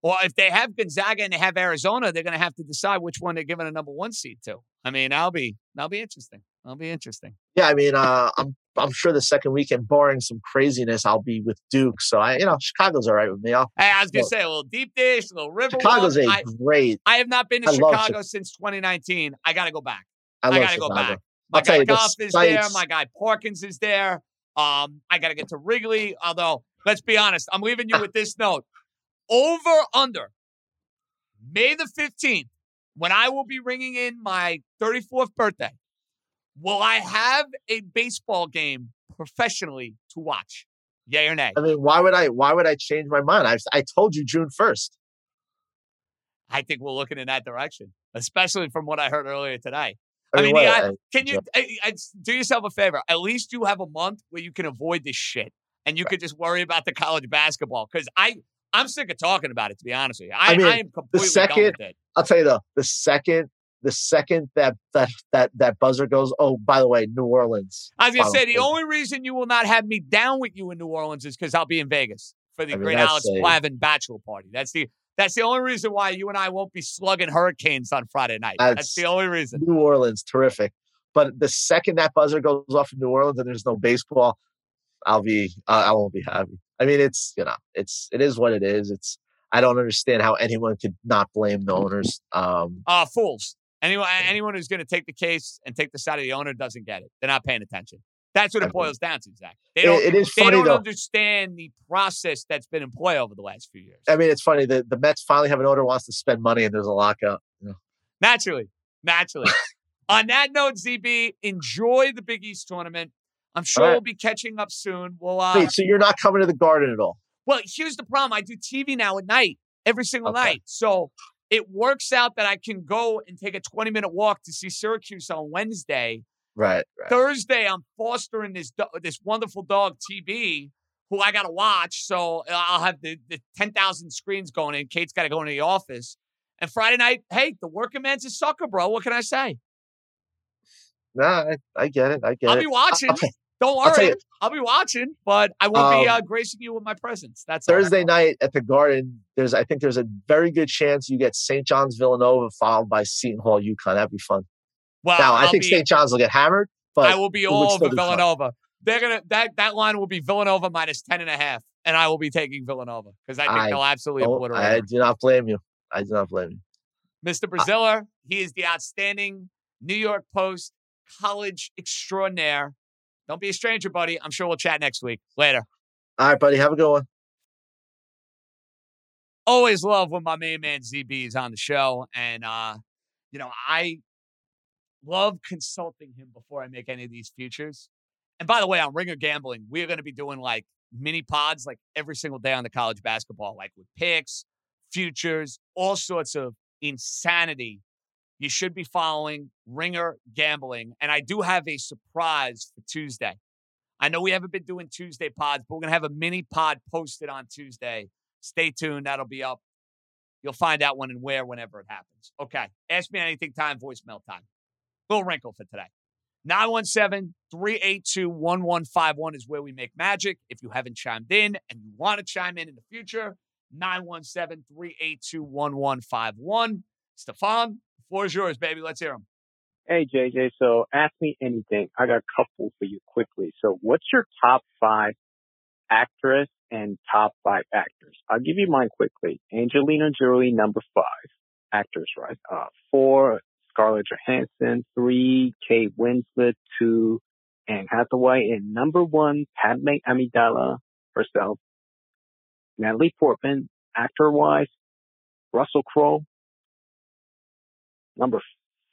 Or if they have Gonzaga and they have Arizona, they're going to have to decide which one they're giving a number one seed to. I mean, I'll be that'll be interesting. That'll be interesting. yeah. I mean, uh, I'm I'm sure the second weekend, barring some craziness, I'll be with Duke. So I, you know, Chicago's all right with me. I'll, Hey, I was going to Well, say a little deep dish, a little river. Chicago's walk. a I, great. I have not been to I Chicago since 2019. I got to go back. I I, got to go back. My I'll guy you, the Goff is there. My guy Parkins is there. Um, I got to get to Wrigley. Although, let's be honest, I'm leaving you with this note: over under May the 15th, when I will be ringing in my 34th birthday. Will I have a baseball game professionally to watch? Yay or nay? I mean, why would I? Why would I change my mind? I I told you June first. I think we're looking in that direction, especially from what I heard earlier today. I mean, mean, yeah, Can you I, I- uh, do yourself a favor? At least you have a month where you can avoid this shit, and you could just worry about the college basketball. Because I, I'm sick of talking about it. To be honest with you, I, I mean, I am completely done second- with it. I'll tell you though, the second the second that that that that buzzer goes, oh, by the way, New Orleans. I was gonna say the only reason you will not have me down with you in New Orleans is because I'll be in Vegas for the I mean, Alex Plavin bachelor party. That's the that's the only reason why you and I won't be slugging hurricanes on Friday night. That's, That's- the only reason. New Orleans, terrific. But the second that buzzer goes off in New Orleans and there's no baseball, I'll be uh, I won't be happy. I mean, it's you know, it's it is what it is. It's I don't understand how anyone could not blame the owners. Um, uh, fools. Anyone anyone who's going to take the case and take the side of the owner doesn't get it. They're not paying attention. That's what it boils down to, Zach. They don't, it is they funny don't though. understand the process that's been in play over the last few years. I mean, it's funny that the Mets finally have an owner who wants to spend money and there's a lockout. You know? Naturally, naturally. On that note, ZB, enjoy the Big East tournament. I'm sure right. we'll be catching up soon. We'll uh, Wait, so you're not coming to the Garden at all? Well, here's the problem. I do TV now at night, every single Okay. night. So it works out that I can go and take a 20 minute walk to see Syracuse on Wednesday. Right, right. Thursday, I'm fostering this this wonderful dog, TB, who I got to watch. So uh, I'll have the, the 10,000 screens going in. Kate's got to go into the office. And Friday night, hey, the working man's a sucker, bro. What can I say? Nah, I, I get it. I get it. I'll be watching. Okay. Don't I'll worry. I'll be watching, but I won't be Um, uh, gracing you with my presence. That's. Thursday night at the Garden, there's I think there's a very good chance you get St. John's Villanova followed by Seton Hall UConn. That'd be fun. Well, now I I'll think be- St. John's will get hammered, but I will be all over fun. Villanova. They're gonna that that line will be Villanova minus 10 and a half, and I will be taking Villanova because I think I they'll absolutely oh, obliterate. I do not blame you. I do not blame you. Mr. Braziller, he is the outstanding New York Post college extraordinaire. Don't be a stranger, buddy. I'm sure we'll chat next week. Later. All right, buddy. Have a good one. always love when my main man ZB is on the show. And, uh, you know, I love consulting him before I make any of these futures. And by the way, on Ringer Gambling, we are going to be doing like mini pods like every single day on the college basketball, like with picks, futures, all sorts of insanity. You should be following Ringer Gambling. And I do have a surprise for Tuesday. I know we haven't been doing Tuesday pods, but we're going to have a mini pod posted on Tuesday. Stay tuned. That'll be up. You'll find out when and where whenever it happens. Okay. Ask me anything time, voicemail time. Little wrinkle for today. 917 382 1151 is where we make magic. If you haven't chimed in and you want to chime in in the future, 917 382 1151. Stefan, the floor is yours, baby. Let's hear them. Hey JJ, so ask me anything. I got a couple for you quickly. So what's your top five actress and top five actors? I'll give you mine quickly. Angelina Jolie, number five. Actors, right? Uh, four, Scarlett Johansson. Three, Kate Winslet. Two, Anne Hathaway. And number one, Padme Amidala herself. Natalie Portman, actor-wise. Russell Crowe. Number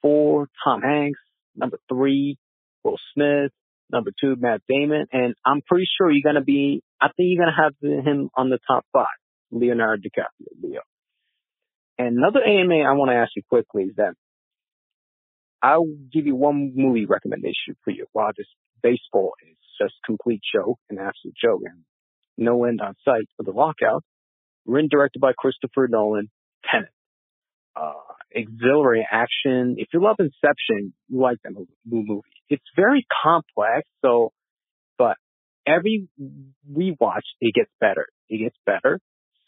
four, Tom Hanks. Number three, Will Smith. Number two, Matt Damon. And I'm pretty sure you're to be, I think you're to have him on the top five, Leonardo DiCaprio, Leo. And another AMA I want to ask you quickly is that I'll give you one movie recommendation for you. While this baseball is just complete joke, an absolute joke, and no end on sight for the lockout, written directed by Christopher Nolan, Tenet uh, exhilarating action. If you love Inception, you like that mo- movie. It's very complex, so, but every rewatch, it gets better. It gets better.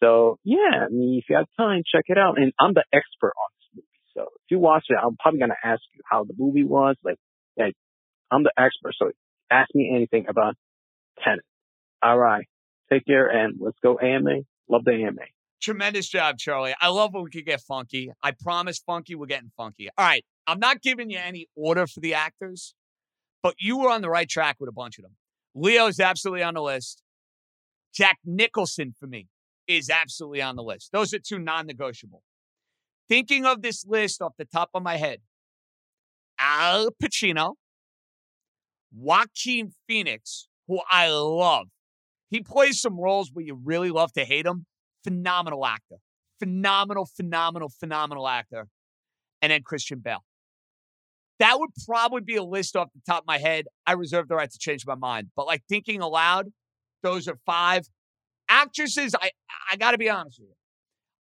So yeah, I mean, if you have time, check it out. And I'm the expert on. So if you watch it, I'm probably to ask you how the movie was. Like, like, I'm the expert. So ask me anything about Tenet. All right. Take care and let's go AMA. Love the AMA. Tremendous job, Charlie. I love when we could get funky. I promise funky, we're getting funky. All right. I'm not giving you any order for the actors, but you were on the right track with a bunch of them. Leo's absolutely on the list. Jack Nicholson for me is absolutely on the list. Those are two non negotiable. Thinking of this list off the top of my head Al Pacino, Joaquin Phoenix, who I love. He plays some roles where you really love to hate him. Phenomenal actor. Phenomenal, phenomenal, phenomenal actor. And then Christian Bale. That would probably be a list off the top of my head. I reserve the right to change my mind. But like thinking aloud, those are five. Actresses, I, I got to be honest with you.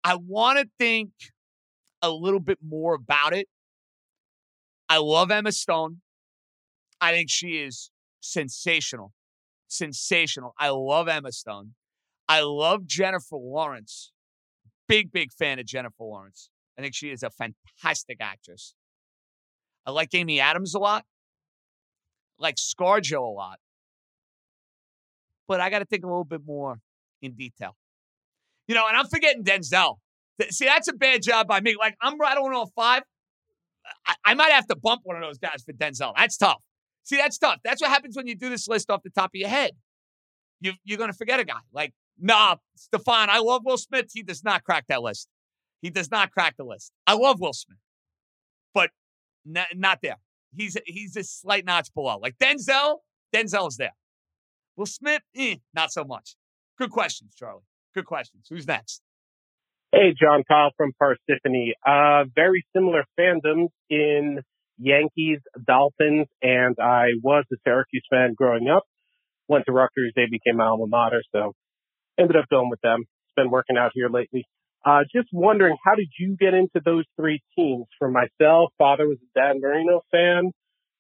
I want to think a little bit more about it. I love Emma Stone. I think she is sensational. Sensational. I love Emma Stone. I love Jennifer Lawrence. Big, big fan of Jennifer Lawrence. I think she is a fantastic actress. I like Amy Adams a lot. like ScarJo a lot. But I got to think a little bit more in detail. You know, and I'm forgetting Denzel. See, that's a bad job by me. Like, I'm right on all five. I, I might have to bump one of those guys for Denzel. That's tough. See, that's tough. That's what happens when you do this list off the top of your head. You, you're going to forget a guy. Like, nah, Stefan, I love Will Smith. He does not crack that list. He does not crack the list. I love Will Smith, but n- not there. He's he's a slight notch below. Like Denzel, Denzel's there. Will Smith, eh, not so much. Good questions, Charlie. Good questions. Who's next? Hey, John Kyle from Parsippany. Uh, very similar fandoms in Yankees, Dolphins, and I was a Syracuse fan growing up. Went to Rutgers. They became my alma mater, so ended up going with them. It's been working out here lately. Uh, just wondering, how did you get into those three teams? For myself, father was a Dan Marino fan.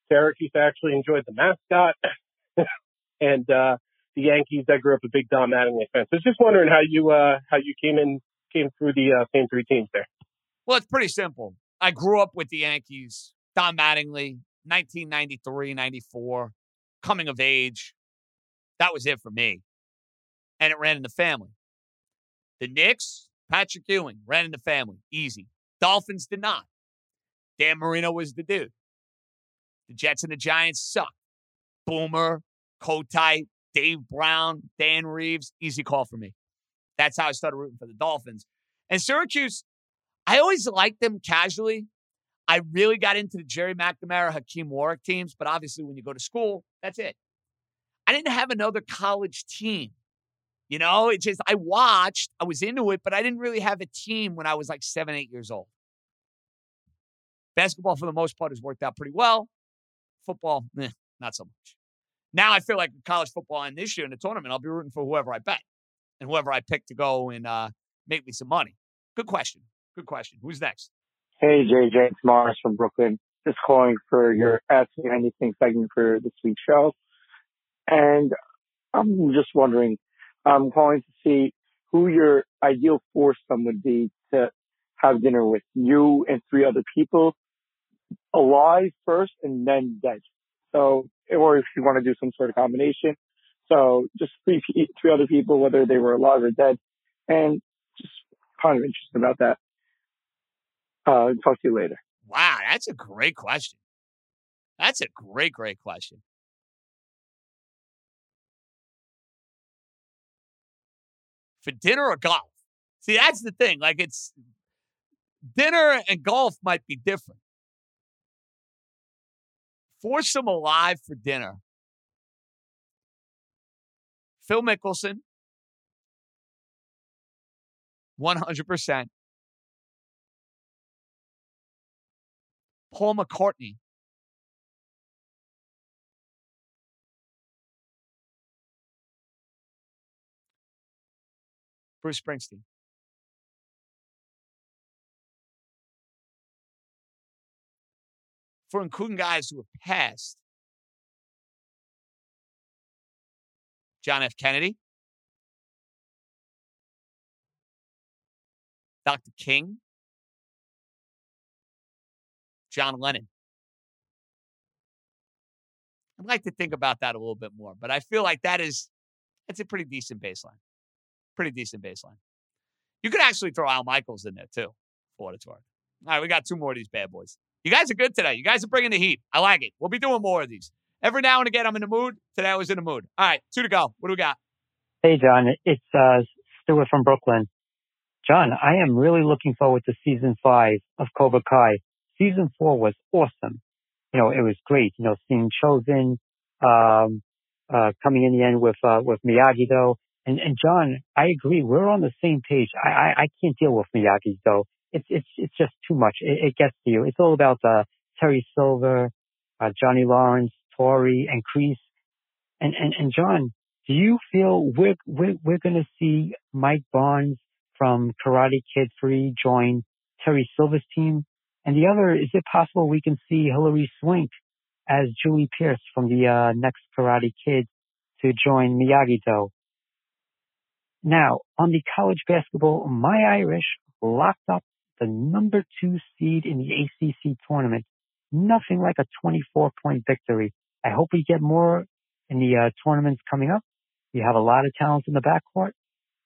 Syracuse actually enjoyed the mascot. and, uh, the Yankees, I grew up a big Don Mattingly fan. So just wondering how you, uh, how you came in, came through the, uh, same three teams there. Well, it's pretty simple. I grew up with the Yankees, Don Mattingly, 1993, 94, coming of age. That was it for me. And it ran in the family. The Knicks, Patrick Ewing ran in the family. Easy. Dolphins did not. Dan Marino was the dude. The Jets and the Giants suck. Boomer, Kotite, Dave Brown, Dan Reeves. Easy call for me. That's how I started rooting for the Dolphins. And Syracuse, I always liked them casually. I really got into the Gerry McNamara, Hakim Warrick teams, but obviously when you go to school, that's it. I didn't have another college team. You know, it just, I watched, I was into it, but I didn't really have a team when I was like seven, eight years old. Basketball, for the most part, has worked out pretty well. Football, eh, not so much. Now I feel like college football and this year in the tournament, I'll be rooting for whoever I bet and whoever I pick to go and uh, make me some money. Good question. Good question. Who's next? Hey, JJ, it's Morris from Brooklyn. Just calling for your Ask Me Anything segment for this week's show. And I'm just wondering, I'm calling to see who your ideal foursome would be to have dinner with you and three other people alive first and then dead. So, or if you want to do some sort of combination. So just three, three other people, whether they were alive or dead and just kind of interested about that. Uh, talk to you later. Wow. That's a great question. That's a great, great question. for dinner or golf. See, that's the thing. Like it's dinner and golf might be different. Force them alive for dinner. Phil Mickelson, 100%. Paul McCartney, Bruce Springsteen. For including guys who have passed, John F. Kennedy, Dr. King, John Lennon. I'd like to think about that a little bit more, but I feel like that is that's a pretty decent baseline pretty decent baseline. You could actually throw Al Michaels in there too, for what it's worth. All right, we got two more of these bad boys. You guys are good today. You guys are bringing the heat. I like it. We'll be doing more of these. Every now and again, I'm in the mood. Today, I was in the mood. All right, two to go. What do we got? Hey, John. It's uh, Stuart from Brooklyn. John, I am really looking forward to season five of Cobra Kai. Season four was awesome. You know, it was great. You know, seeing Chozen, um, uh, coming in the end with uh, with Miyagi Do. And, and John, I agree. We're on the same page. I, I, I can't deal with Miyagi though. It's, it's, it's just too much. It, it gets to you. It's all about, uh, Terry Silver, uh, Johnny Lawrence, Tori, and Kreese. And, and, and John, do you feel we're, we're, we're going to see Mike Barnes from Karate Kid 3 join Terry Silver's team? And the other, is it possible we can see Hilary Swank as Julie Pierce from the, uh, next Karate Kid to join Miyagi-Do? Now, on the college basketball, my Irish locked up the number two seed in the ACC tournament. Nothing like a 24 point victory I hope we get more in the uh, tournaments coming up. We have a lot of talent in the backcourt.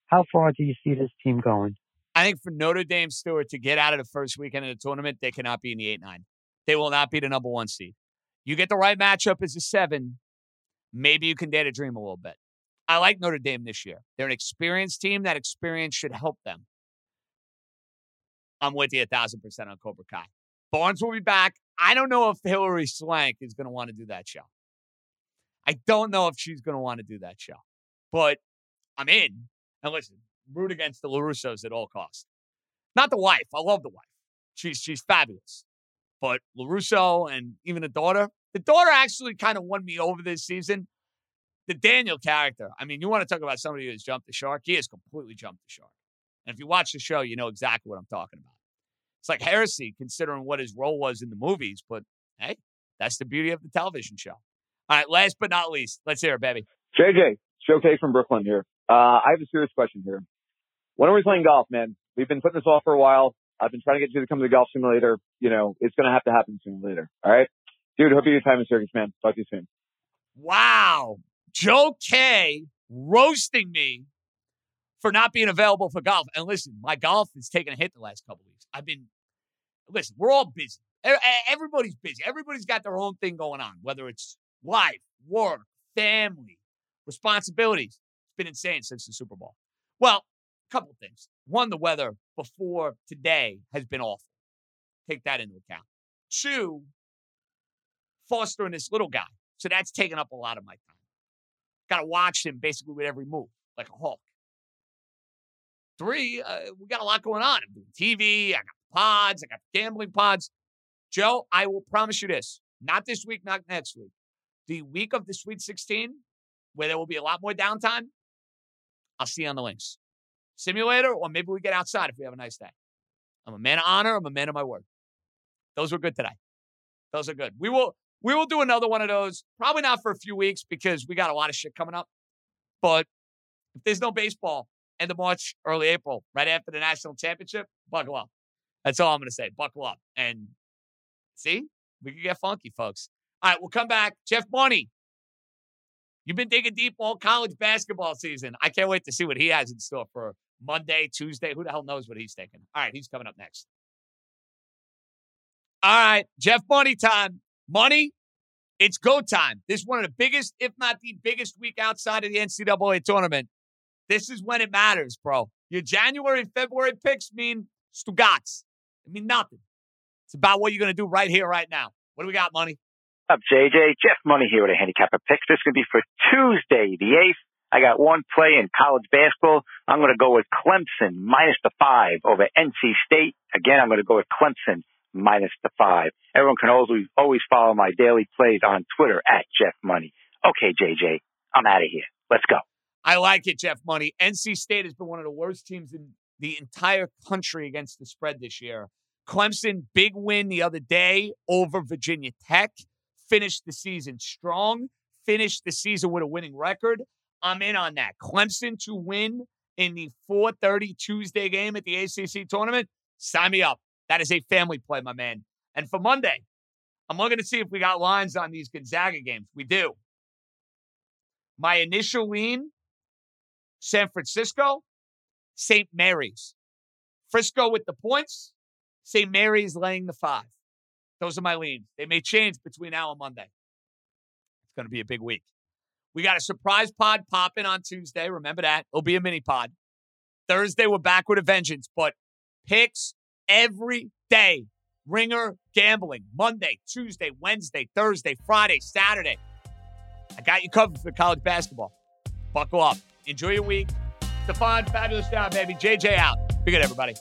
How far do you see this team going? I think for Notre Dame Stewart to get out of the first weekend of the tournament, they cannot be in the 8 9. They will not be the number one seed. You get the right matchup as a seven, maybe you can dare to dream a little bit. I like Notre Dame this year. They're an experienced team. That experience should help them. I'm with you a thousand percent on Cobra Kai. Barnes will be back. I don't know if Hilary Swank is going to want to do that show. I don't know if she's going to want to do that show, but I'm in. And listen, root against the LaRussos at all costs. Not the wife. I love the wife. She's she's fabulous. But LaRusso and even the daughter, the daughter actually kind of won me over this season. The Daniel character. I mean, you want to talk about somebody who's jumped the shark? He has completely jumped the shark. And if you watch the show, you know exactly what I'm talking about. It's like heresy considering what his role was in the movies, but hey, that's the beauty of the television show. All right, last but not least, let's hear it, baby. JJ, Showcase from Brooklyn here. Uh, I have a serious question here. When are we playing golf, man? We've been putting this off for a while. I've been trying to get you to come to the golf simulator. You know, it's going to have to happen sooner or later. All right. Dude, hope you get time in circus, man. Talk to you soon. Wow. Joe K roasting me for not being available for golf. And listen, my golf has taken a hit the last couple weeks. I've been, listen, we're all busy. Everybody's busy. Everybody's got their own thing going on, whether it's life, work, family, responsibilities. It's been insane since the Super Bowl. Well, a couple things. One, the weather before today has been awful. Take that into account. Two, fostering this little guy. So that's taken up a lot of my time. Got to watch him basically with every move, like a hawk. Three, uh, we got a lot going on. I'm doing TV, I got pods, I got gambling pods. Joe, I will promise you this not this week, not next week. The week of the Sweet 16, where there will be a lot more downtime, I'll see you on the links. Simulator, or maybe we get outside if we have a nice day. I'm a man of honor. I'm a man of my word. Those were good today. Those are good. We will we will do another one of those. Probably not for a few weeks because we got a lot of shit coming up. But if there's no baseball end of March, early April, right after the national championship, buckle up. That's all I'm going to say. Buckle up. And see, we can get funky, folks. All right, we'll come back. Jeff Money, you've been digging deep all college basketball season. I can't wait to see what he has in store for Monday, Tuesday. Who the hell knows what he's thinking? All right, he's coming up next. All right, Jeff Money time. Money, it's go time. This is one of the biggest, if not the biggest week outside of the NCAA tournament. This is when it matters, bro. Your January February picks mean Stugats. It mean nothing. It's about what you're going to do right here, right now. What do we got, Money? Up, JJ. Jeff Money here with a handicapper picks. This is going to be for Tuesday, the 8th. I got one play in college basketball. I'm going to go with Clemson minus the five over NC State. Again, I'm going to go with Clemson minus the five. Everyone can always, always follow my daily plays on Twitter at Jeff Money. Okay, JJ, I'm out of here. Let's go. I like it, Jeff Money. NC State has been one of the worst teams in the entire country against the spread this year. Clemson, big win the other day over Virginia Tech. Finished the season strong, finished the season with a winning record. I'm in on that. Clemson to win in the 4:30 Tuesday game at the ACC tournament. Sign me up. That is a family play, my man. And for Monday, I'm looking to see if we got lines on these Gonzaga games. We do. My initial lean San Francisco, St. Mary's. Frisco with the points, St. Mary's laying the five. Those are my leans. They may change between now and Monday. It's going to be a big week. We got a surprise pod popping on Tuesday. Remember that. It'll be a mini pod. Thursday, we're back with a vengeance, but picks every day. Ringer gambling Monday, Tuesday, Wednesday, Thursday, Friday, Saturday. I got you covered for college basketball. Buckle up. Enjoy your week. Stefan, fabulous job, baby. JJ out. Be good, everybody.